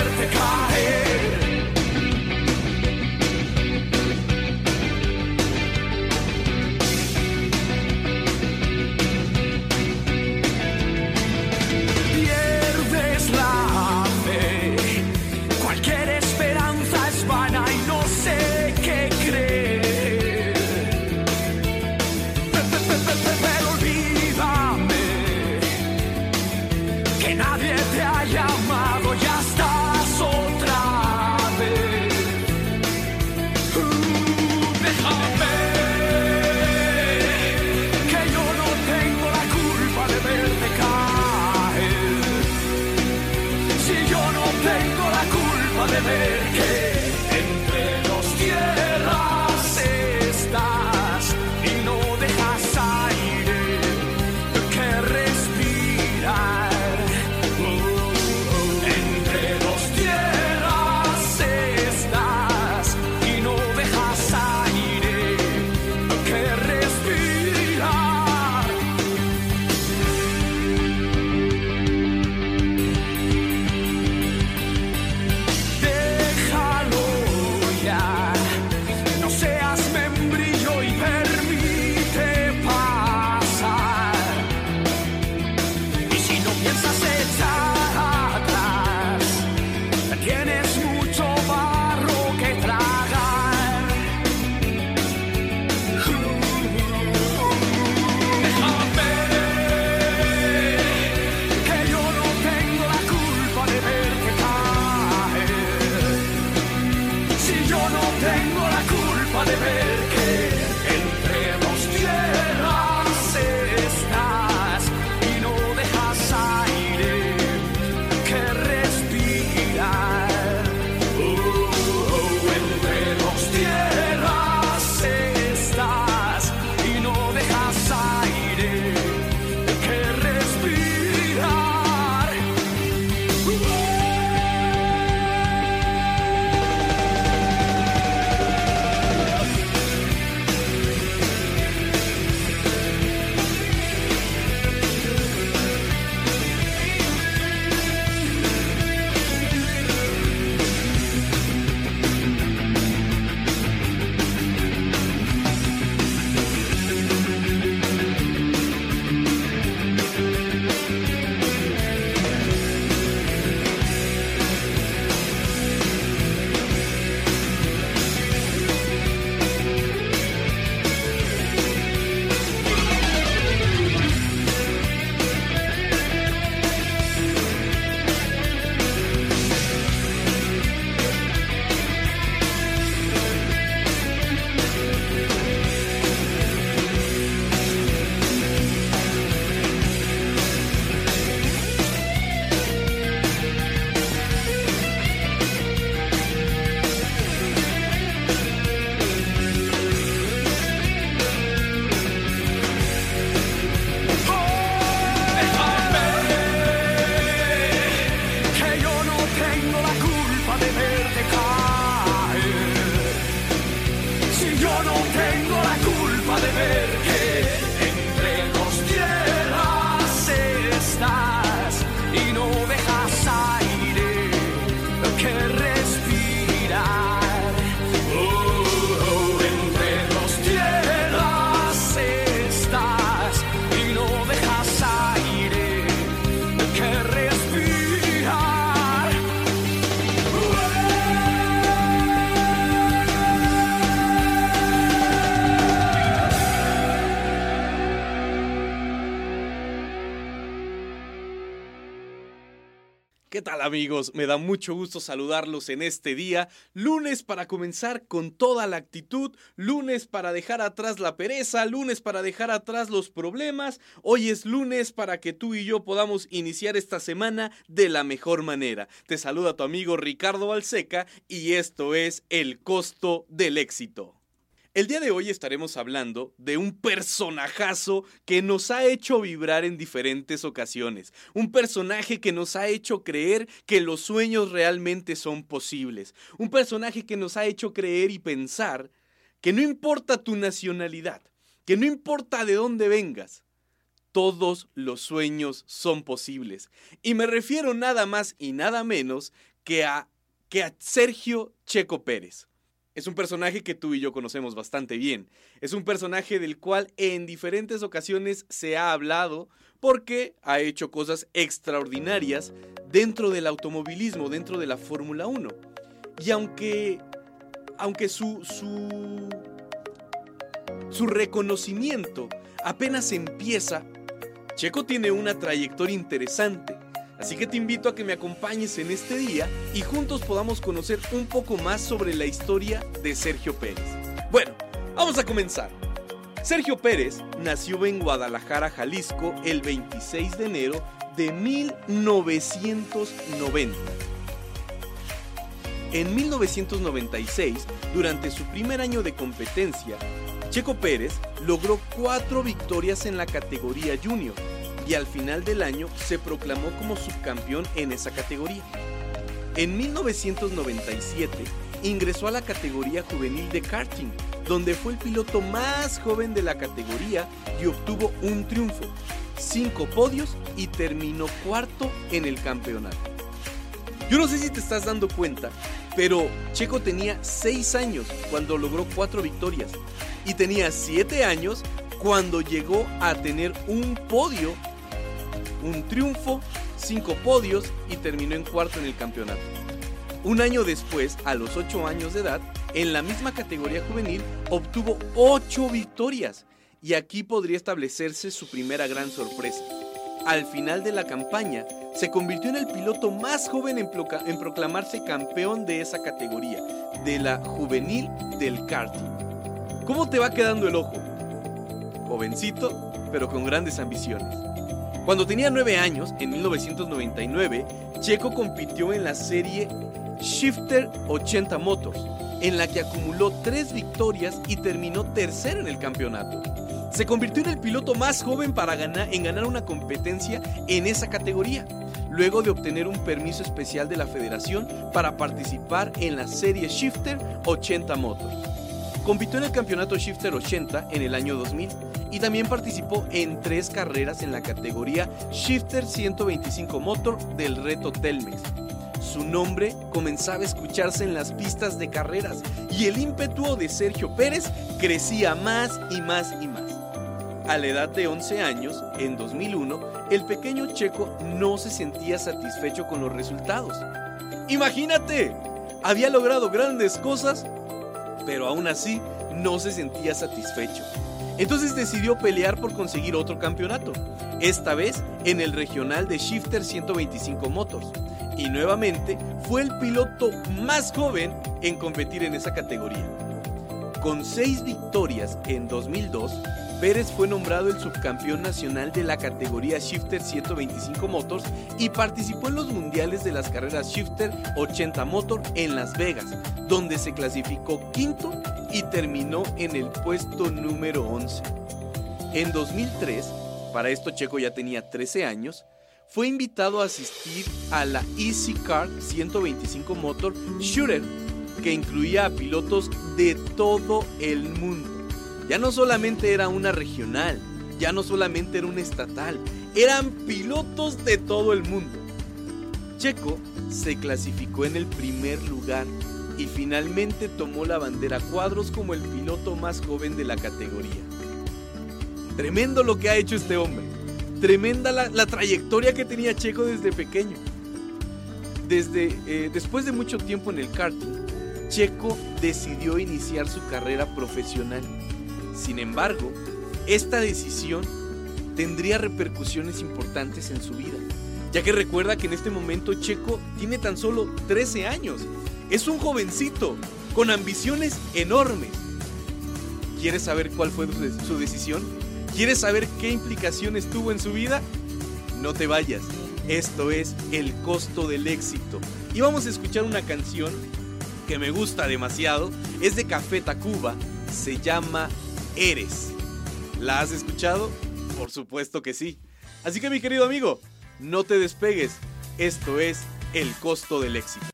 entre amigos? Me da mucho gusto saludarlos en este día, lunes para comenzar con toda la actitud, lunes para dejar atrás la pereza, lunes para dejar atrás los problemas, hoy es lunes para que tú y yo podamos iniciar esta semana de la mejor manera. Te saluda tu amigo Ricardo Balseca y esto es El costo del éxito. El día de hoy estaremos hablando de un personajazo que nos ha hecho vibrar en diferentes ocasiones, un personaje que nos ha hecho creer que los sueños realmente son posibles, un personaje que nos ha hecho creer y pensar que no importa tu nacionalidad, que no importa de dónde vengas, todos los sueños son posibles. Y me refiero nada más y nada menos que a, que a Sergio Checo Pérez. Es un personaje que tú y yo conocemos bastante bien. Es un personaje del cual en diferentes ocasiones se ha hablado porque ha hecho cosas extraordinarias dentro del automovilismo, dentro de la Fórmula 1. Y aunque, aunque su, su, su reconocimiento apenas empieza, Checo tiene una trayectoria interesante Así que te invito a que me acompañes en este día y juntos podamos conocer un poco más sobre la historia de Sergio Pérez. Bueno, vamos a comenzar. Sergio Pérez nació en Guadalajara, Jalisco, el 26 de enero de 1990. En 1996, durante su primer año de competencia, Checo Pérez logró cuatro victorias en la categoría junior y al final del año se proclamó como subcampeón en esa categoría. En 1997 ingresó a la categoría juvenil de karting, donde fue el piloto más joven de la categoría y obtuvo un triunfo, cinco podios y terminó cuarto en el campeonato. Yo no sé si te estás dando cuenta, pero Checo tenía 6 años cuando logró cuatro victorias y tenía 7 años cuando llegó a tener un podio un triunfo, cinco podios y terminó en cuarto en el campeonato. Un año después, a los 8 años de edad, en la misma categoría juvenil, obtuvo 8 victorias y aquí podría establecerse su primera gran sorpresa. Al final de la campaña, se convirtió en el piloto más joven en, en proclamarse campeón de esa categoría, de la juvenil del karting. ¿Cómo te va quedando el ojo? Jovencito, pero con grandes ambiciones. Cuando tenía 9 años, en 1999, Checo compitió en la serie Shifter 80 Motors, en la que acumuló 3 victorias y terminó tercero en el campeonato. Se convirtió en el piloto más joven para ganar, en ganar una competencia en esa categoría, luego de obtener un permiso especial de la federación para participar en la serie Shifter 80 Motors. Compitió en el campeonato Shifter 80 en el año 2000 y también participó en tres carreras en la categoría Shifter 125 Motor del reto Telmex. Su nombre comenzaba a escucharse en las pistas de carreras y el ímpetu de Sergio Pérez crecía más y más y más. A la edad de 11 años, en 2001, el pequeño checo no se sentía satisfecho con los resultados. Imagínate, había logrado grandes cosas, pero aún así no se sentía satisfecho. Entonces decidió pelear por conseguir otro campeonato, esta vez en el regional de Shifter 125 Motors. Y nuevamente fue el piloto más joven en competir en esa categoría. Con seis victorias en 2002, Pérez fue nombrado el subcampeón nacional de la categoría Shifter 125 Motors y participó en los mundiales de las carreras Shifter 80 Motor en Las Vegas, donde se clasificó quinto y terminó en el puesto número 11. En 2003, para esto Checo ya tenía 13 años, fue invitado a asistir a la Easy Car 125 Motor Shooter, que incluía a pilotos de todo el mundo. Ya no solamente era una regional, ya no solamente era una estatal, eran pilotos de todo el mundo. Checo se clasificó en el primer lugar y finalmente tomó la bandera cuadros como el piloto más joven de la categoría. Tremendo lo que ha hecho este hombre. Tremenda la, trayectoria que tenía Checo desde pequeño. Desde, eh, después de mucho tiempo en el karting, Checo decidió iniciar su carrera profesional sin embargo, esta decisión tendría repercusiones importantes en su vida, ya que recuerda que en este momento Checo tiene tan solo 13 años. Es un jovencito con ambiciones enormes. ¿Quieres saber cuál fue su decisión? ¿Quieres saber qué implicaciones tuvo en su vida? No te vayas. Esto es El costo del éxito. Y vamos a escuchar una canción que me gusta demasiado. Es de Café Tacuba. Se llama Eres. ¿La has escuchado? Por supuesto que sí. Así que mi querido amigo, no te despegues. Esto es El costo del éxito.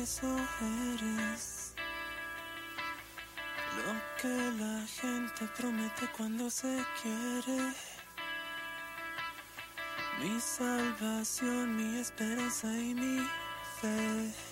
Eso eres. Lo que la gente promete cuando se quiere. Mi salvación, mi esperanza y mi fe.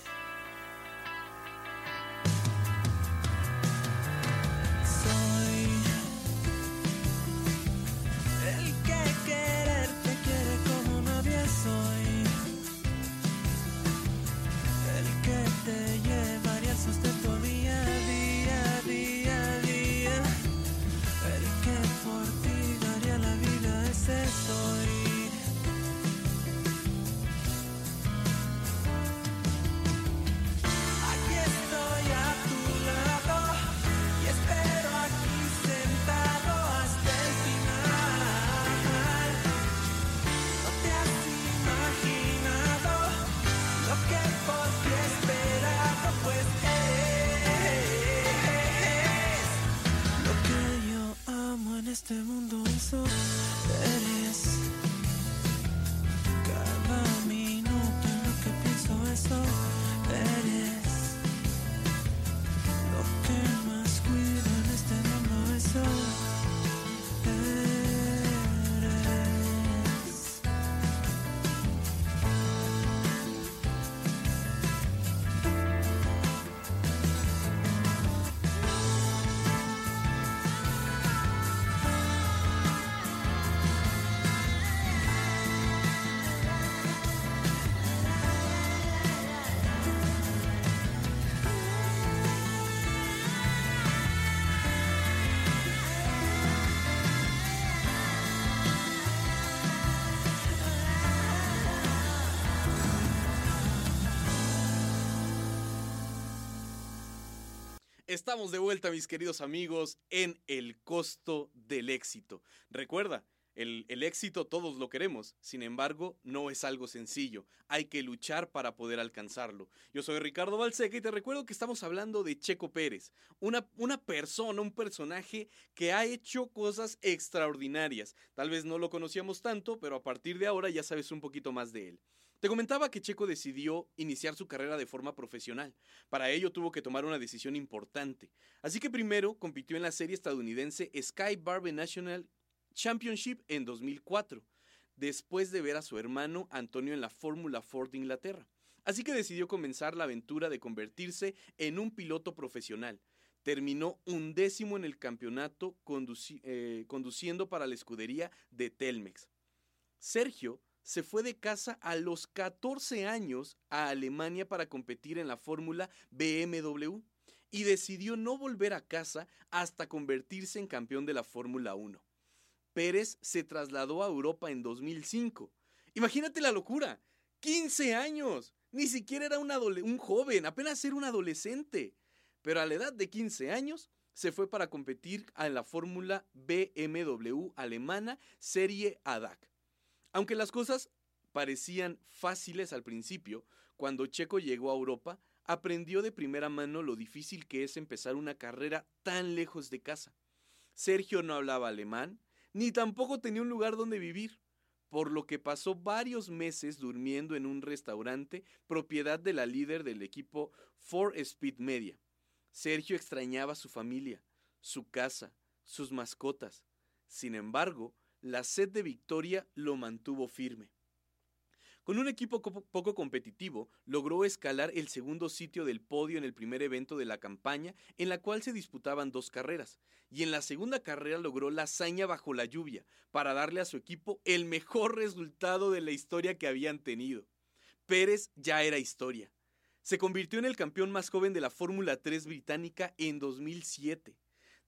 Estamos de vuelta, mis queridos amigos, en el costo del éxito. Recuerda, el, el, éxito todos lo queremos, sin embargo, no es algo sencillo. Hay que luchar para poder alcanzarlo. Yo soy Ricardo Balseca y te recuerdo que estamos hablando de Checo Pérez, una, una persona, un personaje que ha hecho cosas extraordinarias. Tal vez no lo conocíamos tanto, pero a partir de ahora ya sabes un poquito más de él. Te comentaba que Checo decidió iniciar su carrera de forma profesional. Para ello tuvo que tomar una decisión importante. Así que primero compitió en la serie estadounidense Sky Barber National Championship en 2004, después de ver a su hermano Antonio en la Fórmula Ford de Inglaterra. Así que decidió comenzar la aventura de convertirse en un piloto profesional. Terminó undécimo en el campeonato eh, conduciendo para la escudería de Telmex. Sergio se fue de casa a los 14 años a Alemania para competir en la Fórmula BMW y decidió no volver a casa hasta convertirse en campeón de la Fórmula 1. Pérez se trasladó a Europa en 2005. Imagínate la locura. 15 años. Ni siquiera era un, un joven, apenas era un adolescente. Pero a la edad de 15 años se fue para competir en la Fórmula BMW alemana Serie ADAC. Aunque las cosas parecían fáciles al principio, cuando Checo llegó a Europa, aprendió de primera mano lo difícil que es empezar una carrera tan lejos de casa. Sergio no hablaba alemán, ni tampoco tenía un lugar donde vivir, por lo que pasó varios meses durmiendo en un restaurante propiedad de la líder del equipo Four Speed Media. Sergio extrañaba a su familia, su casa, sus mascotas. Sin embargo, la sed de victoria lo mantuvo firme. Con un equipo poco competitivo, logró escalar el segundo sitio del podio en el primer evento de la campaña, en la cual se disputaban dos carreras, y en la segunda carrera logró la hazaña bajo la lluvia, para darle a su equipo el mejor resultado de la historia que habían tenido. Pérez ya era historia. Se convirtió en el campeón más joven de la Fórmula 3 británica en 2007.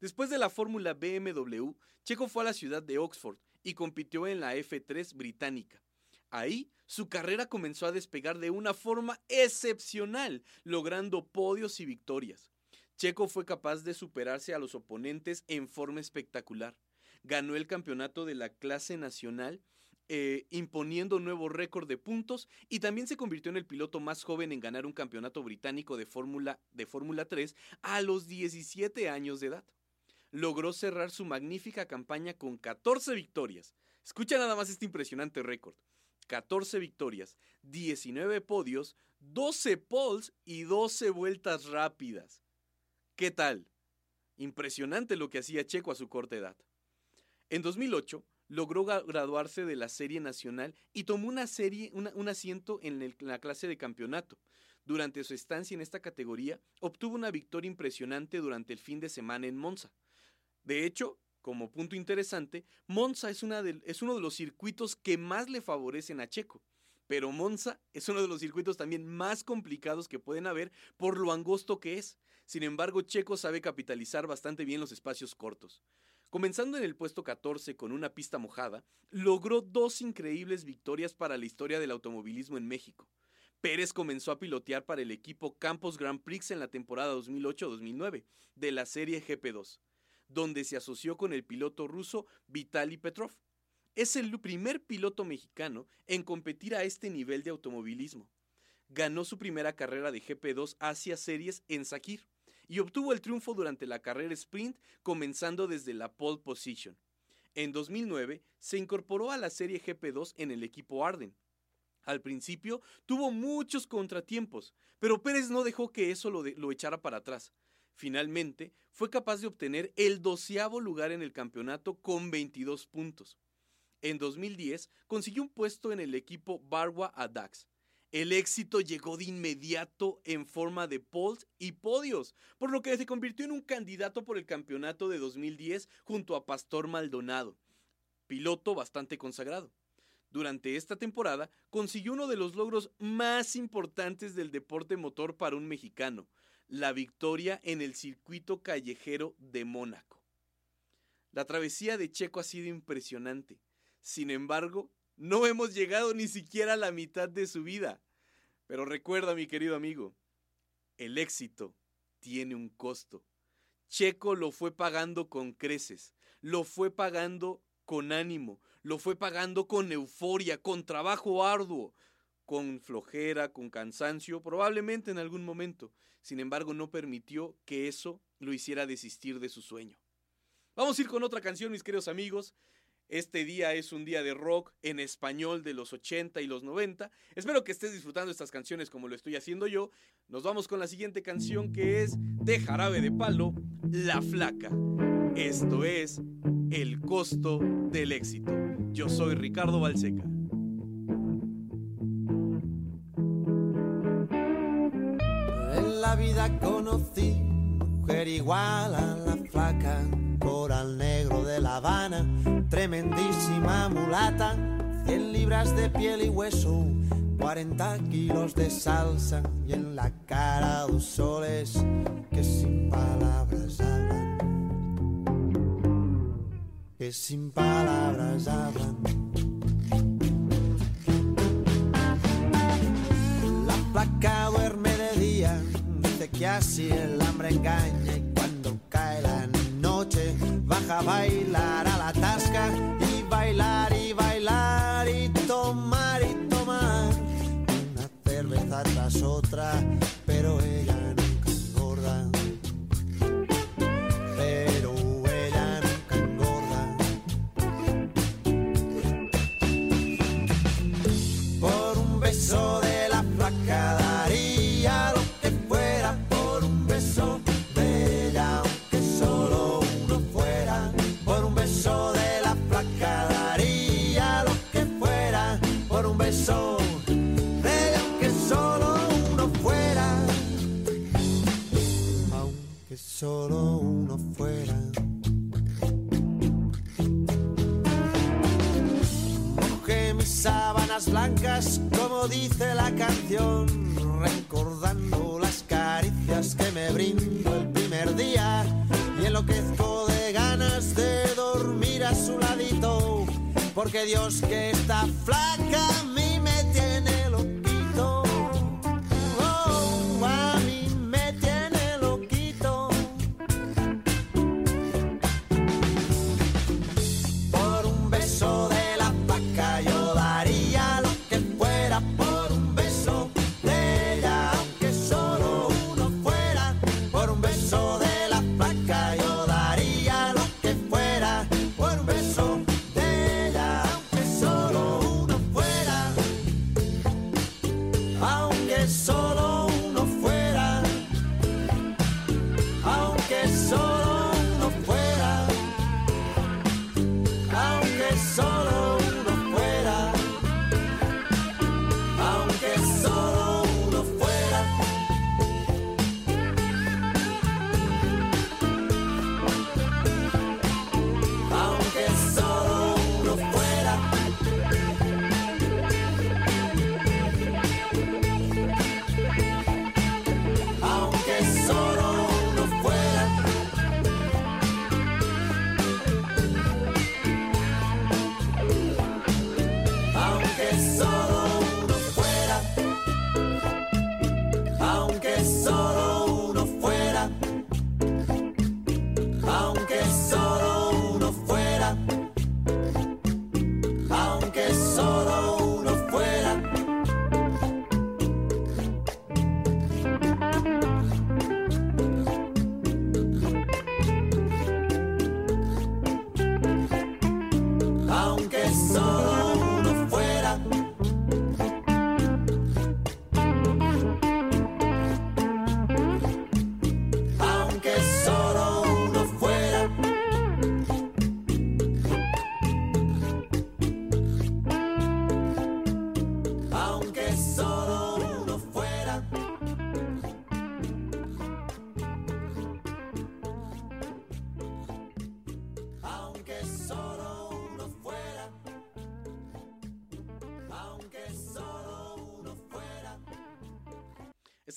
Después de la Fórmula BMW, Checo fue a la ciudad de Oxford y compitió en la F3 británica. Ahí su carrera comenzó a despegar de una forma excepcional, logrando podios y victorias. Checo fue capaz de superarse a los oponentes en forma espectacular. Ganó el campeonato de la clase nacional, eh, imponiendo nuevo récord de puntos y también se convirtió en el piloto más joven en ganar un campeonato británico de Fórmula de Fórmula 3 a los 17 años de edad logró cerrar su magnífica campaña con 14 victorias. Escucha nada más este impresionante récord. 14 victorias, 19 podios, 12 poles y 12 vueltas rápidas. ¿Qué tal? Impresionante lo que hacía Checo a su corta edad. En 2008 logró graduarse de la Serie Nacional y tomó una serie, un asiento en la clase de campeonato. Durante su estancia en esta categoría, obtuvo una victoria impresionante durante el fin de semana en Monza. De hecho, como punto interesante, Monza es, uno de los circuitos que más le favorecen a Checo. Pero Monza es uno de los circuitos también más complicados que pueden haber por lo angosto que es. Sin embargo, Checo sabe capitalizar bastante bien los espacios cortos. Comenzando en el puesto 14 con una pista mojada, logró dos increíbles victorias para la historia del automovilismo en México. Pérez comenzó a pilotear para el equipo Campos Grand Prix en la temporada 2008-2009 de la serie GP2 donde se asoció con el piloto ruso Vitaly Petrov. Es el primer piloto mexicano en competir a este nivel de automovilismo. Ganó su primera carrera de GP2 Asia Series en Sakir y obtuvo el triunfo durante la carrera sprint comenzando desde la pole position. En 2009 se incorporó a la serie GP2 en el equipo Arden. Al principio tuvo muchos contratiempos, pero Pérez no dejó que eso lo, lo echara para atrás. Finalmente, fue capaz de obtener el doceavo lugar en el campeonato con 22 puntos. En 2010, consiguió un puesto en el equipo Barwa Adax. El éxito llegó de inmediato en forma de polls y podios, por lo que se convirtió en un candidato por el campeonato de 2010 junto a Pastor Maldonado, piloto bastante consagrado. Durante esta temporada consiguió uno de los logros más importantes del deporte motor para un mexicano, la victoria en el circuito callejero de Mónaco. La travesía de Checo ha sido impresionante. Sin embargo, no hemos llegado ni siquiera a la mitad de su vida. Pero recuerda, mi querido amigo, el éxito tiene un costo. Checo lo fue pagando con creces, lo fue pagando con ánimo, lo fue pagando con euforia, con trabajo arduo, con flojera, con cansancio, probablemente en algún momento. Sin embargo, no permitió que eso lo hiciera desistir de su sueño. Vamos a ir con otra canción, mis queridos amigos. Este día es un día de rock en español de los 80 y los 90. Espero que estés disfrutando estas canciones como lo estoy haciendo yo. Nos vamos con la siguiente canción que es de Jarabe de Palo, La Flaca. Esto es El costo del éxito. Yo soy Ricardo Balseca. La vida conocí mujer igual a la flaca, coral negro de La Habana, tremendísima mulata, 100 libras de piel y hueso, 40 kilos de salsa y en la cara dos soles que sin palabras hablan, que sin palabras hablan. La flaca así el hambre engaña y cuando cae la noche baja a bailar solo uno fuera. Mojé mis sábanas blancas, como dice la canción, recordando las caricias que me brindo el primer día y enloquezco de ganas de dormir a su ladito, porque Dios que está flaca me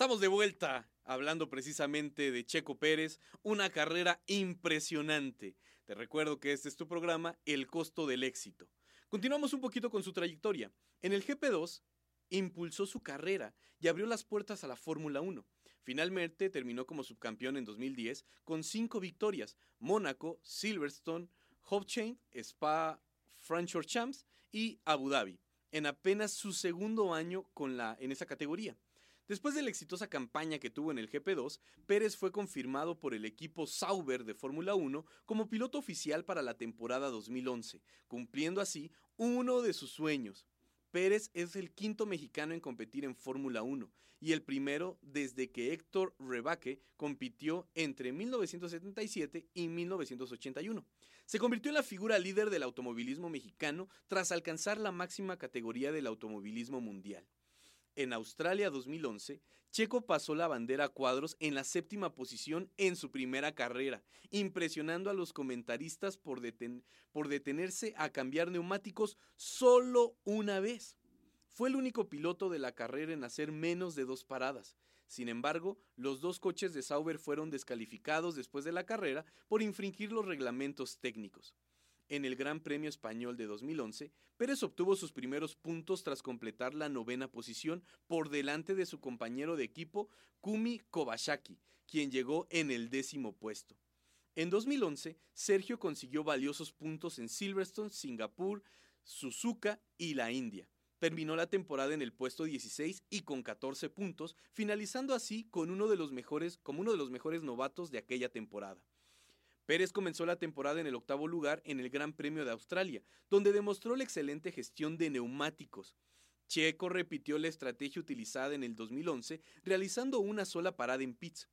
Estamos de vuelta hablando precisamente de Checo Pérez, una carrera impresionante. Te recuerdo que este es tu programa, El costo del éxito. Continuamos un poquito con su trayectoria. En el GP2 impulsó su carrera y abrió las puertas a la Fórmula 1. Finalmente terminó como subcampeón en 2010 con cinco victorias: Mónaco, Silverstone, Hofchain, Spa Francorchamps y Abu Dhabi, en apenas su segundo año con la, en esa categoría. Después de la exitosa campaña que tuvo en el GP2, Pérez fue confirmado por el equipo Sauber de Fórmula 1 como piloto oficial para la temporada 2011, cumpliendo así uno de sus sueños. Pérez es el quinto mexicano en competir en Fórmula 1 y el primero desde que Héctor Rebaque compitió entre 1977 y 1981. Se convirtió en la figura líder del automovilismo mexicano tras alcanzar la máxima categoría del automovilismo mundial. En Australia 2011, Checo pasó la bandera a cuadros en la séptima posición en su primera carrera, impresionando a los comentaristas por, por, detenerse a cambiar neumáticos solo una vez. Fue el único piloto de la carrera en hacer menos de dos paradas. Sin embargo, los dos coches de Sauber fueron descalificados después de la carrera por infringir los reglamentos técnicos. En el Gran Premio Español de 2011, Pérez obtuvo sus primeros puntos tras completar la novena posición por delante de su compañero de equipo Kumi Kobayashi, quien llegó en el décimo puesto. En 2011, Sergio consiguió valiosos puntos en Silverstone, Singapur, Suzuka y la India. Terminó la temporada en el puesto 16 y con 14 puntos, finalizando así con uno de los mejores, como uno de los mejores novatos de aquella temporada. Pérez comenzó la temporada en el octavo lugar en el Gran Premio de Australia, donde demostró la excelente gestión de neumáticos. Checo repitió la estrategia utilizada en el 2011, realizando una sola parada en pits.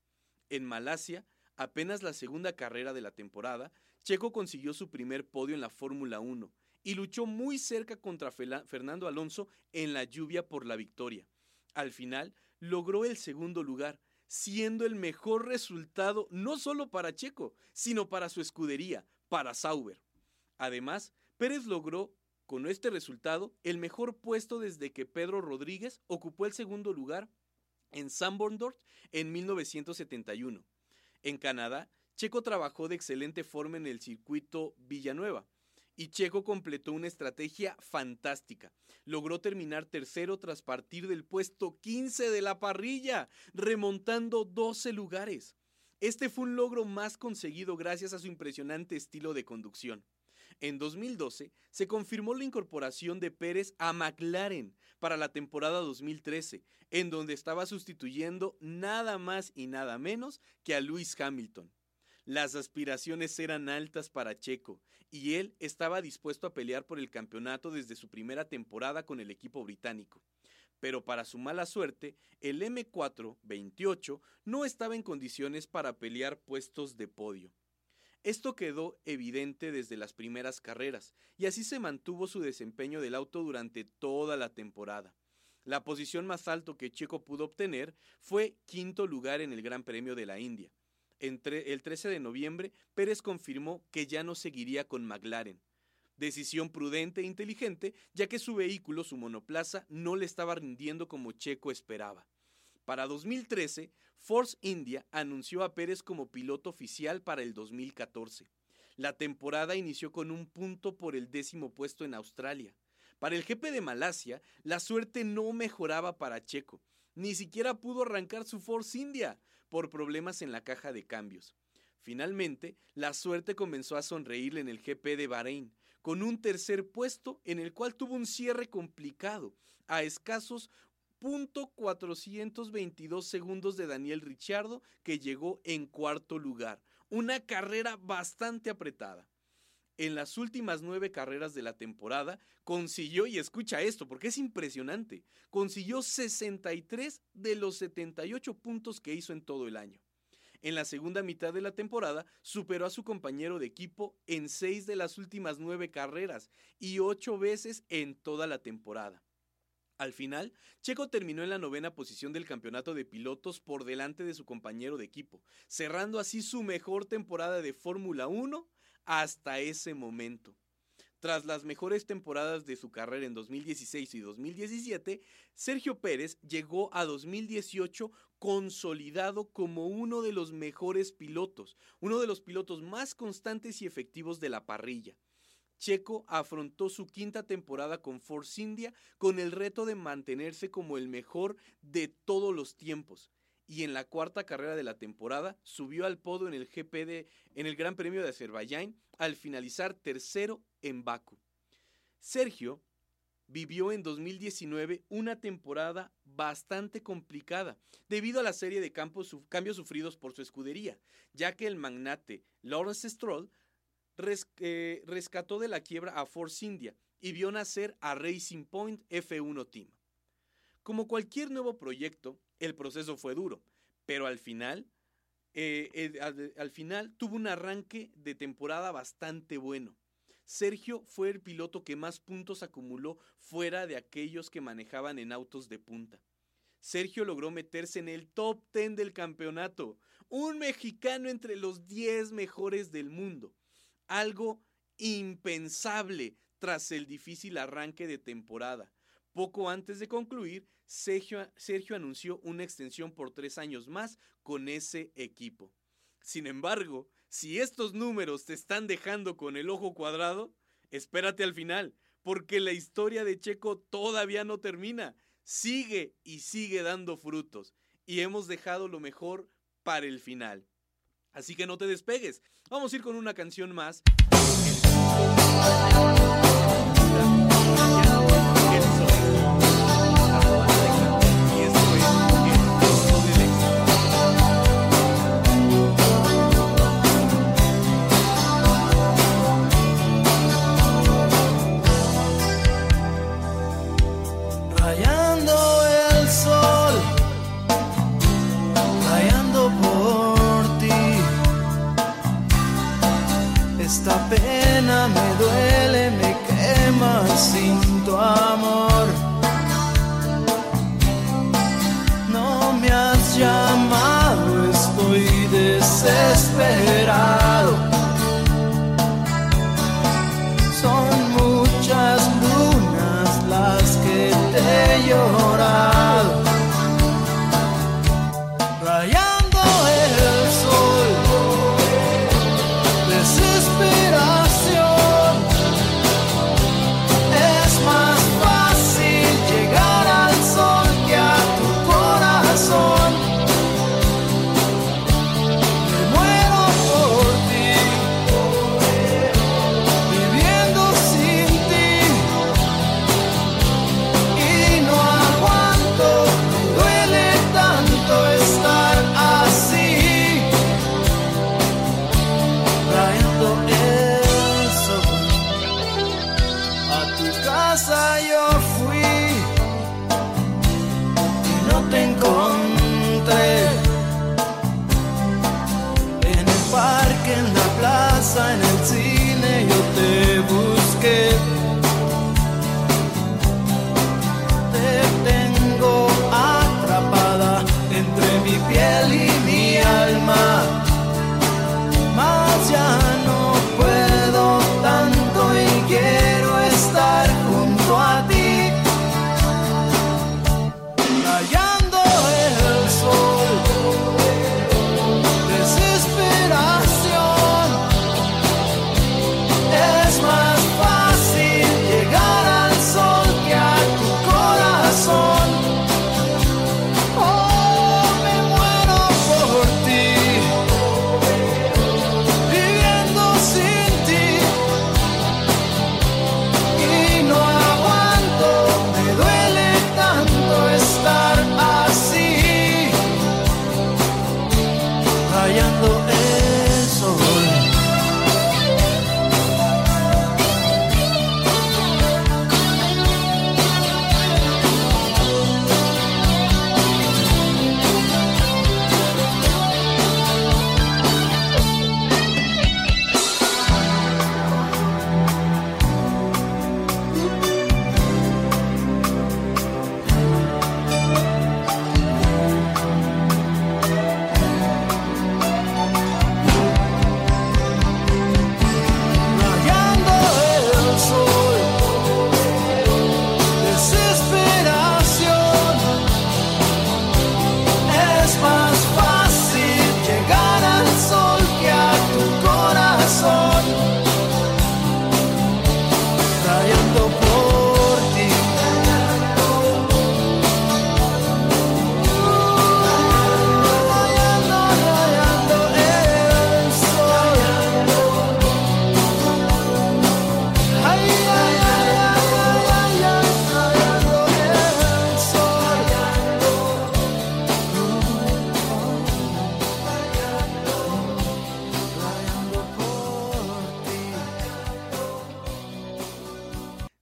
En Malasia, apenas la segunda carrera de la temporada, Checo consiguió su primer podio en la Fórmula 1 y luchó muy cerca contra Fernando Alonso en la lluvia por la victoria. Al final, logró el segundo lugar, siendo el mejor resultado no solo para Checo, sino para su escudería, para Sauber. Además, Pérez logró con este resultado el mejor puesto desde que Pedro Rodríguez ocupó el segundo lugar en Sandborndorf en 1971. En Canadá, Checo trabajó de excelente forma en el circuito Villanueva, y Checo completó una estrategia fantástica. Logró terminar tercero tras partir del puesto 15 de la parrilla, remontando 12 lugares. Este fue un logro más conseguido gracias a su impresionante estilo de conducción. En 2012 se confirmó la incorporación de Pérez a McLaren para la temporada 2013, en donde estaba sustituyendo nada más y nada menos que a Lewis Hamilton. Las aspiraciones eran altas para Checo y él estaba dispuesto a pelear por el campeonato desde su primera temporada con el equipo británico. Pero para su mala suerte, el M428 no estaba en condiciones para pelear puestos de podio. Esto quedó evidente desde las primeras carreras, y así se mantuvo su desempeño del auto durante toda la temporada. La posición más alto que Checo pudo obtener fue quinto lugar en el Gran Premio de la India, entre el 13 de noviembre, Pérez confirmó que ya no seguiría con McLaren. Decisión prudente e inteligente, ya que su vehículo, su monoplaza, no le estaba rindiendo como Checo esperaba. Para 2013, Force India anunció a Pérez como piloto oficial para el 2014. La temporada inició con un punto por el décimo puesto en Australia. Para el GP de Malasia, la suerte no mejoraba para Checo. Ni siquiera pudo arrancar su Force India por problemas en la caja de cambios. Finalmente, la suerte comenzó a sonreírle en el GP de Bahrein, con un tercer puesto en el cual tuvo un cierre complicado, a escasos .422 segundos de Daniel Ricciardo, que llegó en cuarto lugar. Una carrera bastante apretada. En las últimas nueve carreras de la temporada consiguió, y escucha esto porque es impresionante, consiguió 63 de los 78 puntos que hizo en todo el año. En la segunda mitad de la temporada superó a su compañero de equipo en seis de las últimas nueve carreras y ocho veces en toda la temporada. Al final, Checo terminó en la novena posición del campeonato de pilotos por delante de su compañero de equipo, cerrando así su mejor temporada de Fórmula 1 hasta ese momento. Tras las mejores temporadas de su carrera en 2016 y 2017, Sergio Pérez llegó a 2018 consolidado como uno de los mejores pilotos, uno de los pilotos más constantes y efectivos de la parrilla. Checo afrontó su quinta temporada con Force India con el reto de mantenerse como el mejor de todos los tiempos y en la cuarta carrera de la temporada subió al podio en el GP en el Gran Premio de Azerbaiyán al finalizar tercero en Baku. Sergio vivió en 2019 una temporada bastante complicada debido a la serie de cambios sufridos por su escudería, ya que el magnate Lawrence Stroll eh, rescató de la quiebra a Force India y vio nacer a Racing Point F1 Team. Como cualquier nuevo proyecto, el proceso fue duro, pero al final, eh, al final tuvo un arranque de temporada bastante bueno. Sergio fue el piloto que más puntos acumuló fuera de aquellos que manejaban en autos de punta. Sergio logró meterse en el top 10 del campeonato, un mexicano entre los 10 mejores del mundo, algo impensable tras el difícil arranque de temporada. Poco antes de concluir, Sergio, anunció una extensión por tres años más con ese equipo. Sin embargo, si estos números te están dejando con el ojo cuadrado, espérate al final, porque la historia de Checo todavía no termina. Sigue y sigue dando frutos. Y hemos dejado lo mejor para el final. Así que no te despegues. Vamos a ir con una canción más.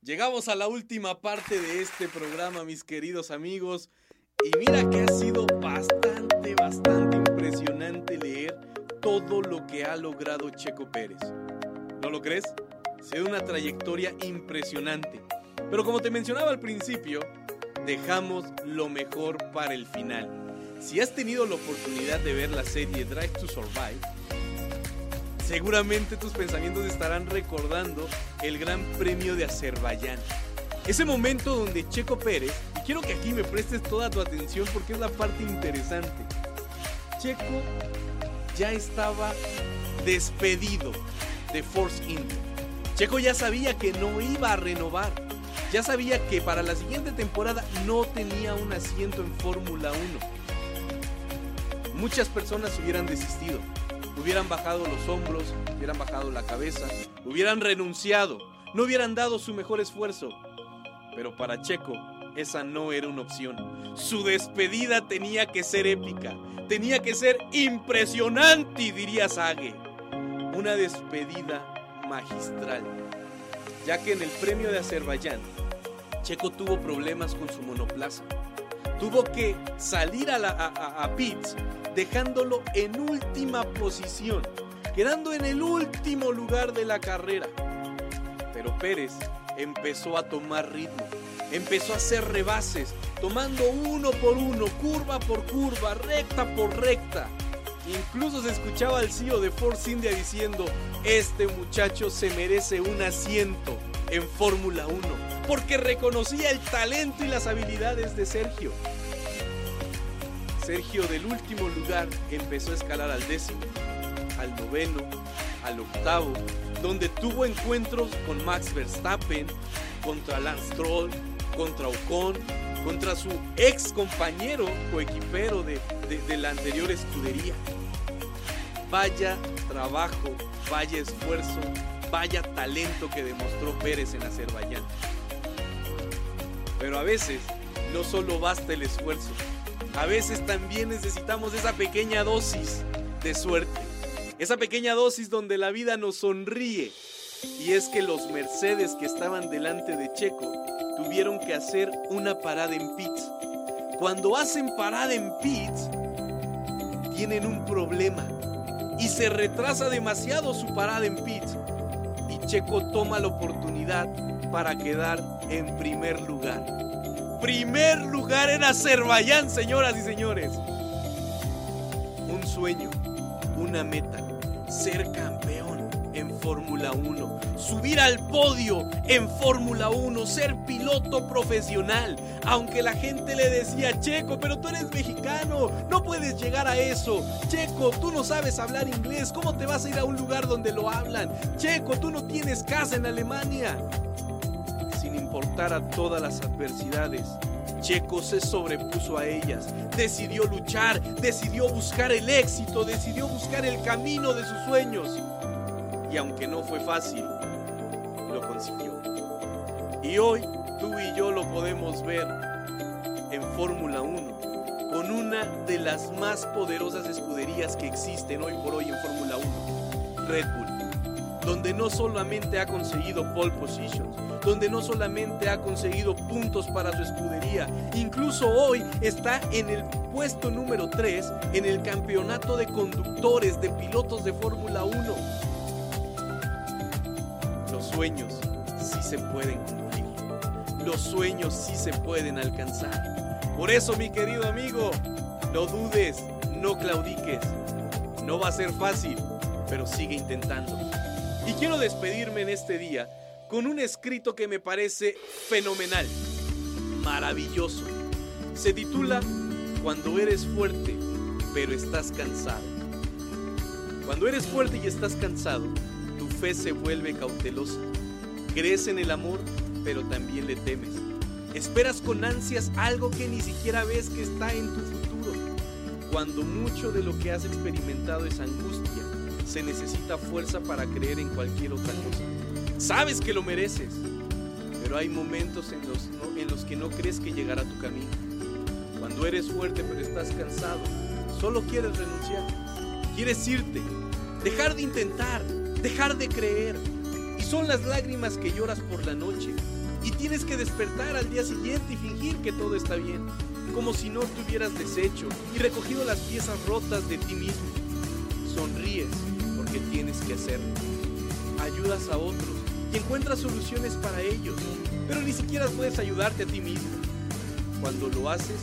Llegamos a la última parte de este programa, mis queridos amigos. Y mira que ha sido bastante, bastante impresionante leer todo lo que ha logrado Checo Pérez. ¿No lo crees? Se una trayectoria impresionante. Pero como te mencionaba al principio, dejamos lo mejor para el final. Si has tenido la oportunidad de ver la serie Drive to Survive, seguramente tus pensamientos estarán recordando el Gran Premio de Azerbaiyán. Ese momento donde Checo Pérez, y quiero que aquí me prestes toda tu atención porque es la parte interesante, Checo ya estaba despedido de Force India. Checo ya sabía que no iba a renovar. Ya sabía que para la siguiente temporada no tenía un asiento en Fórmula 1. Muchas personas hubieran desistido, hubieran bajado los hombros, hubieran bajado la cabeza, hubieran renunciado, no hubieran dado su mejor esfuerzo. Pero para Checo, esa no era una opción. Su despedida tenía que ser épica, tenía que ser impresionante, diría Sage. Una despedida magistral, ya que en el premio de Azerbaiyán, Checo tuvo problemas con su monoplaza. Tuvo que salir a, la, pits dejándolo en última posición, quedando en el último lugar de la carrera. Pero Pérez empezó a tomar ritmo, empezó a hacer rebases, tomando uno por uno, curva por curva, recta por recta. Incluso se escuchaba al CEO de Force India diciendo, este muchacho se merece un asiento en Fórmula 1, porque reconocía el talento y las habilidades de Sergio. Sergio del último lugar empezó a escalar al décimo, al noveno, al octavo, donde tuvo encuentros con Max Verstappen, contra Lance Stroll, contra Ocon, contra su ex compañero coequipero de, de, de la anterior escudería. Vaya trabajo, vaya esfuerzo, vaya talento que demostró Pérez en Azerbaiyán. Pero a veces no solo basta el esfuerzo, a veces también necesitamos esa pequeña dosis de suerte, esa pequeña dosis donde la vida nos sonríe. Y es que los Mercedes que estaban delante de Checo tuvieron que hacer una parada en pits. Cuando hacen parada en pits, tienen un problema y se retrasa demasiado su parada en pits. Y Checo toma la oportunidad para quedar en primer lugar. Primer lugar en Azerbaiyán, señoras y señores. Un sueño, una meta, ser campeón en Fórmula 1, subir al podio en Fórmula 1, ser piloto profesional. Aunque la gente le decía, Checo, pero tú eres mexicano, no puedes llegar a eso. Checo, tú no sabes hablar inglés, ¿cómo te vas a ir a un lugar donde lo hablan? Checo, tú no tienes casa en Alemania. Sin importar a todas las adversidades, Checo se sobrepuso a ellas, decidió luchar, decidió buscar el éxito, decidió buscar el camino de sus sueños. Y aunque no fue fácil, lo consiguió. Y hoy tú y yo lo podemos ver en Fórmula 1, con una de las más poderosas escuderías que existen hoy por hoy en Fórmula 1, Red Bull, donde no solamente ha conseguido pole positions, donde no solamente ha conseguido puntos para su escudería, incluso hoy está en el puesto número 3 en el campeonato de conductores de pilotos de Fórmula 1. Los sueños sí se pueden cumplir, los sueños sí se pueden alcanzar. Por eso, mi querido amigo, no dudes, no claudiques. No va a ser fácil, pero sigue intentando. Y quiero despedirme en este día con un escrito que me parece fenomenal, maravilloso. Se titula Cuando eres fuerte, pero estás cansado. Cuando eres fuerte y estás cansado, tu fe se vuelve cautelosa. Crees en el amor, pero también le temes. Esperas con ansias algo que ni siquiera ves que está en tu futuro. Cuando mucho de lo que has experimentado es angustia, se necesita fuerza para creer en cualquier otra cosa. Sabes que lo mereces, pero hay momentos en los, en los que no crees que llegará tu camino. Cuando eres fuerte pero estás cansado, solo quieres renunciar. Quieres irte, dejar de intentar, dejar de creer. Y son las lágrimas que lloras por la noche, Y tienes que despertar al día siguiente y fingir que todo está bien, como si no te hubieras deshecho y recogido las piezas rotas de ti mismo. Sonríes porque tienes que hacerlo. Ayudas a otros y encuentras soluciones para ellos, pero ni siquiera puedes ayudarte a ti mismo. Cuando lo haces,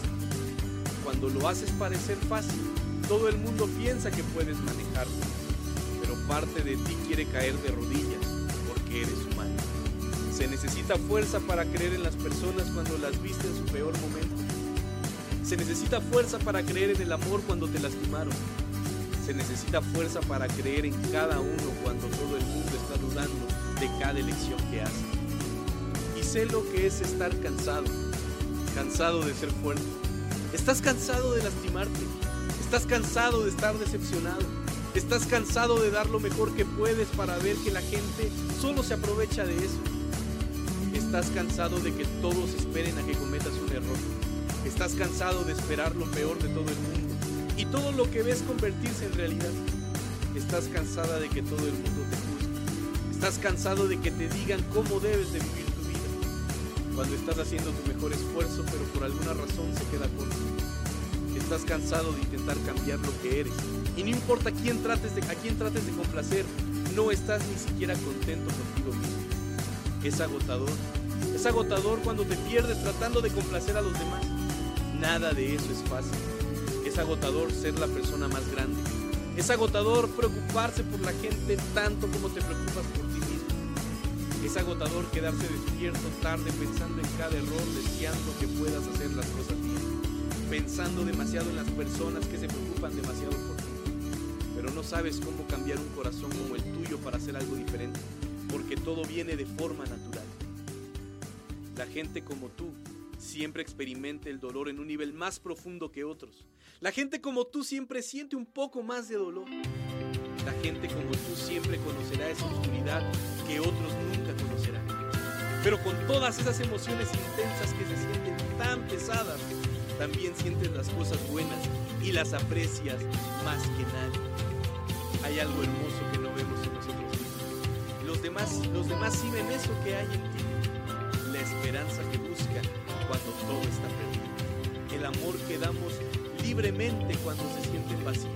cuando lo haces parecer fácil, todo el mundo piensa que puedes manejarlo, pero parte de ti quiere caer de rodillas porque eres humano. Se necesita fuerza para creer en las personas cuando las viste en su peor momento. Se necesita fuerza para creer en el amor cuando te lastimaron. Se necesita fuerza para creer en cada uno cuando todo el mundo está dudando de cada elección que hace. Y sé lo que es estar cansado, cansado de ser fuerte. Estás cansado de lastimarte. Estás cansado de estar decepcionado. Estás cansado de dar lo mejor que puedes para ver que la gente solo se aprovecha de eso. Estás cansado de que todos esperen a que cometas un error. Estás cansado de esperar lo peor de todo el mundo y todo lo que ves convertirse en realidad. Estás cansada de que todo el mundo te juzgue. Estás cansado de que te digan cómo debes de vivir tu vida. Cuando estás haciendo tu mejor esfuerzo pero por alguna razón se queda corto. Estás cansado de intentar cambiar lo que eres. Y no importa quién trates de, a quién trates de complacer, no estás ni siquiera contento contigo mismo. Es agotador. Es agotador cuando te pierdes tratando de complacer a los demás. Nada de eso es fácil. Es agotador ser la persona más grande. Es agotador preocuparse por la gente tanto como te preocupas por ti mismo. Es agotador quedarse despierto tarde pensando en cada error, deseando que puedas hacer las cosas bien. Pensando demasiado en las personas que se preocupan demasiado por ti. Pero no sabes cómo cambiar un corazón como el tuyo para hacer algo diferente, porque todo viene de forma natural. La gente como tú siempre experimenta el dolor en un nivel más profundo que otros. La gente como tú siempre siente un poco más de dolor. La gente como tú siempre conocerá esa oscuridad que otros nunca conocerán. Pero con todas esas emociones intensas que se sienten tan pesadas, también sientes las cosas buenas y las aprecias más que nadie. Hay algo hermoso que no vemos en nosotros mismos. Los demás, los demás sí ven eso que hay en ti. La esperanza que buscan cuando todo está perdido. El amor que damos libremente cuando se sienten vacíos.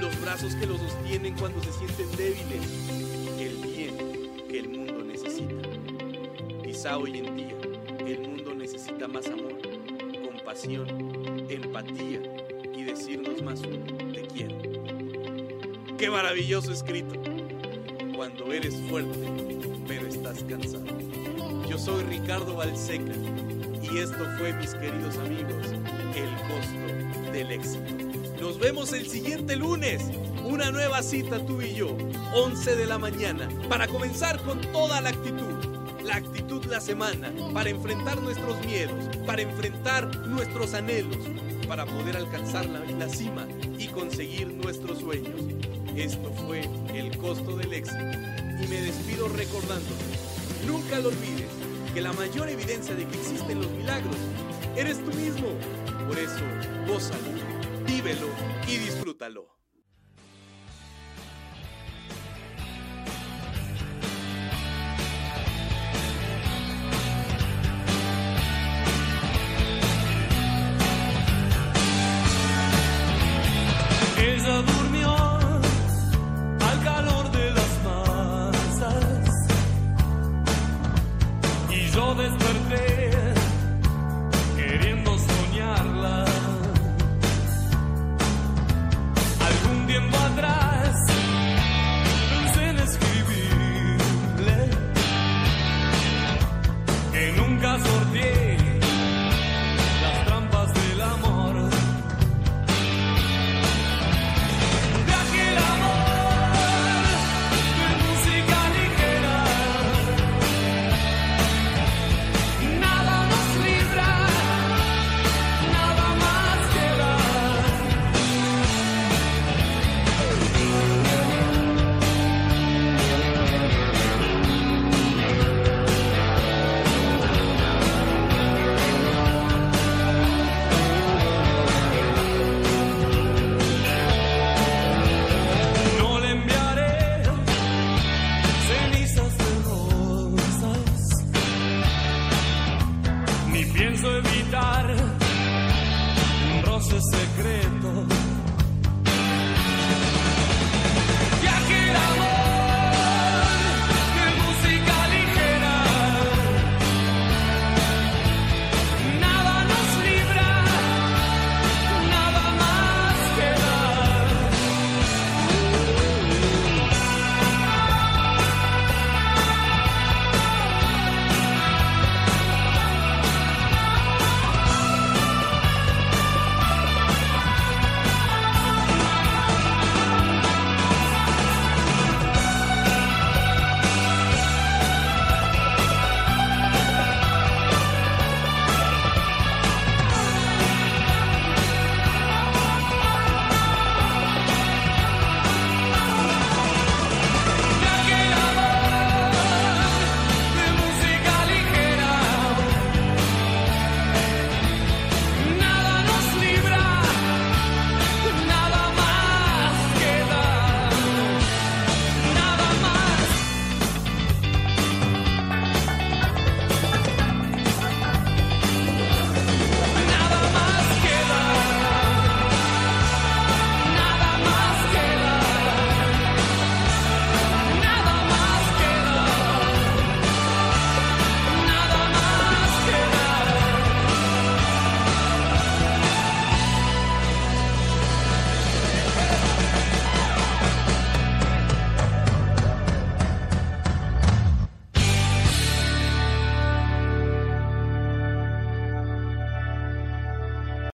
Los brazos que los sostienen cuando se sienten débiles. El bien que el mundo necesita. Quizá hoy en día el mundo necesita más amor, compasión, empatía y decirnos más un te quiero. Qué maravilloso escrito. Cuando eres fuerte, pero estás cansado. Yo soy Ricardo Balseca y esto fue, mis queridos amigos, el costo del éxito. Nos vemos el siguiente lunes. Una nueva cita tú y yo, 11 de la mañana, para comenzar con toda la actitud. La actitud la semana, para enfrentar nuestros miedos, para enfrentar nuestros anhelos, para poder alcanzar la, la cima y conseguir nuestros sueños. Esto fue el costo del éxito. Y me despido recordándote, nunca lo olvides, que la mayor evidencia de que existen los milagros eres tú mismo. Por eso, gózalo, vívelo y disfrútalo.